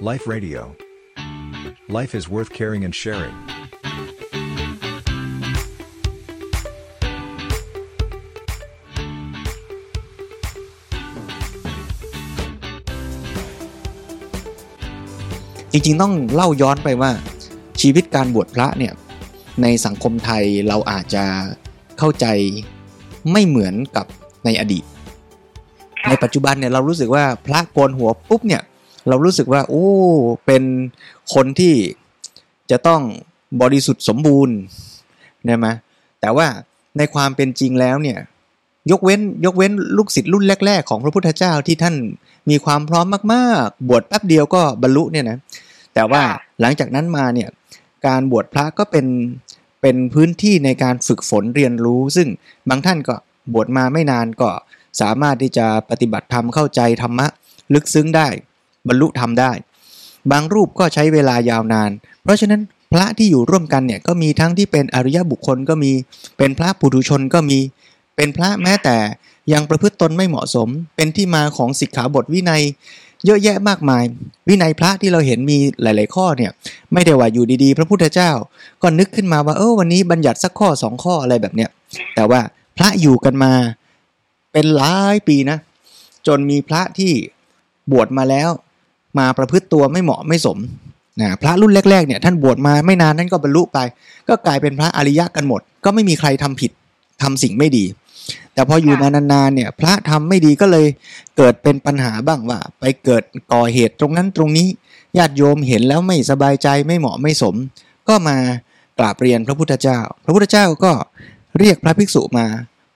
Life Radio. Life is worth caring and sharing. จริงๆ ต้องเล่าย้อนไปว่า ชีวิตการบวชพระเนี่ย ในสังคมไทยเราอาจจะเข้าใจไม่เหมือนกับในอดีต ในปัจจุบันเนี่ยเรารู้สึกว่าพระโกนหัวปุ๊บเนี่ย เรารู้สึกว่าโอ้เป็นคนที่จะต้องบริสุทธิ์สมบูรณ์นะมแต่ว่าในความเป็นจริงแล้วเนี่ยยกเว้นยกเว้นลูกศิษย์รุ่นแรก ๆ ของพระพุทธเจ้าที่ท่านมีความพร้อมมาก ๆ บวชแป๊บเดียวก็บรรลุเนี่ยนะแต่ว่าหลังจากนั้นมาเนี่ยการบวชพระก็เป็นเป็นพื้นที่ในการฝึกฝนเรียนรู้ ซึ่งบางท่านก็บวชมาไม่นานก็สามารถที่จะปฏิบัติธรรมเข้าใจธรรมะลึกซึ้งได้ บรรลุธรรมได้ บางรูปก็ใช้เวลายาวนาน เพราะฉะนั้นพระที่อยู่ร่วมกันเนี่ยก็มีทั้งที่เป็นอริยบุคคลก็มี เป็นพระปุถุชนก็มี เป็นพระแม้แต่ยังประพฤติตนไม่เหมาะสม เป็นที่มาของสิกขาบทวินัย เยอะแยะมากมาย วินัยพระที่เราเห็นมีหลาย ๆ ข้อเนี่ยไม่ได้ว่าอยู่ดีๆ พระพุทธเจ้า ก็นึกขึ้นมาว่าเออวันนี้บัญญัติสักข้อสองข้ออะไรแบบเนี้ยแต่ว่าพระอยู่กันมาเป็นหลายปีนะ จนมีพระที่บวชมาแล้ว มาประพฤติตัวไม่เหมาะไม่สมนะพระรุ่นแรกๆเนี่ยท่านบวชมาไม่นานท่านก็บรรลุไป ก็กลายเป็นพระอริยะกันหมด ก็ไม่มีใครทำผิดทำสิ่งไม่ดี แต่พออยู่มานานๆเนี่ยพระทำไม่ดีก็เลยเกิดเป็นปัญหาบ้างว่า ไปเกิดก่อเหตุตรงนั้นตรงนี้ญาติโยมเห็นแล้วไม่สบายใจไม่เหมาะไม่สม ก็มากราบเรียนพระพุทธเจ้า พระพุทธเจ้าก็เรียกพระภิกษุมา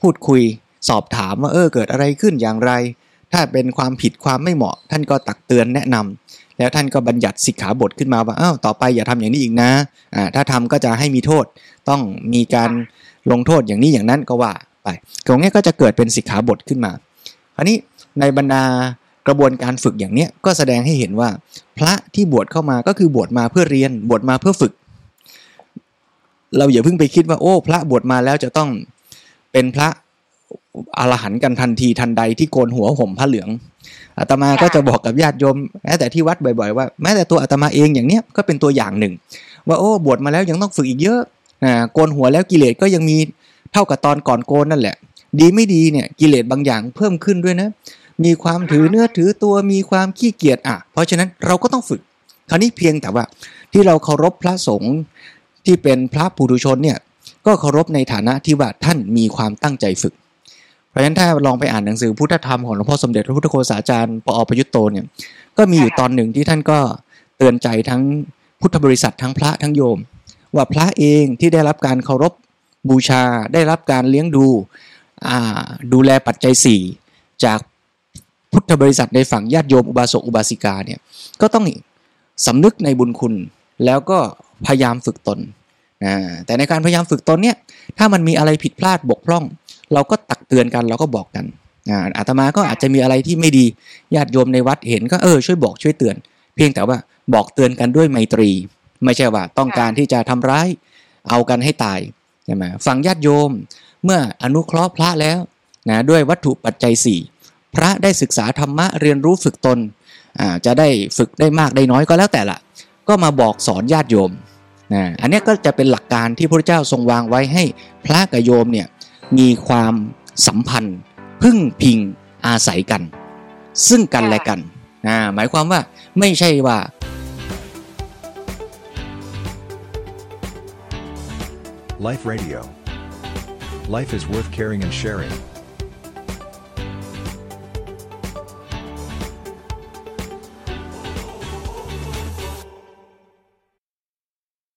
พูดคุยสอบถามว่าเออเกิดอะไรขึ้นอย่างไร ถ้าเป็นความผิดความไม่เหมาะ ท่านก็ตักเตือนแนะนำแล้วท่านก็บัญญัติสิกขาบทขึ้นมาว่าอ้าวต่อไปอย่าทำอย่างนี้อีกนะอ่าถ้าทำก็จะให้มีโทษต้องมีการลงโทษอย่างนี้อย่างนั้นก็ว่าไปตรงนี้ก็จะเกิดเป็นสิกขาบทขึ้นมาคราวนี้ในบรรดากระบวนการฝึกอย่างเนี้ยก็แสดงให้เห็นว่า พระที่บวชเข้ามาก็คือบวชมาเพื่อเรียนบวชมาเพื่อฝึก เราอย่าเพิ่งไปคิดว่าโอ้ พระบวชมาแล้วจะต้องเป็นพระ อรหันต์กันทันทีทันใดที่โกนหัวห่มผ้าเหลืองอาตมาก็จะบอกกับญาติโยมแม้แต่ที่วัดบ่อยๆว่าแม้แต่ตัวอาตมาเองอย่างเนี้ยก็เป็นตัวอย่างหนึ่ง ว่าโอ้บวชมาแล้วยังต้องฝึกอีกเยอะนะโกนหัวแล้วกิเลสก็ยังมีเท่ากับตอนก่อนโกนนั่นแหละ ดีไม่ดีเนี่ยกิเลสบางอย่างเพิ่มขึ้นด้วยนะ มีความถือเนื้อถือตัวมีความขี้เกียจอะ เพราะฉะนั้นเราก็ต้องฝึกคราวนี้เพียงแต่ว่าที่เราเคารพพระสงฆ์ที่เป็นพระปุถุชนเนี่ยก็เคารพในฐานะที่ว่าท่านมีความตั้งใจฝึก เพราะฉะนั้นถ้าลองไปอ่านหนังสือพุทธธรรมของหลวงพ่อสมเด็จพระพุทธโฆษาจารย์ปอประยุตโตเนี่ยก็มีอยู่ตอนหนึ่งที่ท่านก็เตือนใจทั้งพุทธบริษัททั้งพระทั้งโยม ว่าพระเองที่ได้รับการเคารพบูชาได้รับการเลี้ยงดูดูแลปัจจัย 4 จากพุทธบริษัทในฝั่งญาติโยมอุบาสกอุบาสิกาเนี่ยก็ต้องสำนึกในบุญคุณแล้วก็พยายามฝึกตน แต่ในการพยายามฝึกตนเนี่ยถ้ามันมีอะไรผิดพลาดบกพร่อง เราก็ตักเตือนกันเราก็บอกกันอาตมาก็อาจจะมีอะไรที่ไม่ดีญาติโยมในวัดเห็นก็เออช่วยบอกช่วยเตือน เพียงแต่ว่าบอกเตือนกันด้วยไมตรี ไม่ใช่ว่าต้องการที่จะทำร้ายเอากันให้ตายใช่ไหมฝั่งญาติโยมเมื่ออนุเคราะห์พระแล้วนะด้วยวัตถุปัจจัย 4 พระได้ศึกษาธรรมะเรียนรู้ฝึกตนจะได้ฝึกได้มากได้น้อยก็แล้วแต่ละก็มาบอกสอนญาติโยมนะอันนี้ก็จะเป็นหลักการที่พระเจ้าทรงวางไว้ให้พระกับโยมเนี่ย มีความสัมพันธ์ พึ่งพิงอาศัยกัน ซึ่งกันและกันนะหมายความว่าไม่ใช่ว่า Life Radio. Life is worth caring and sharing.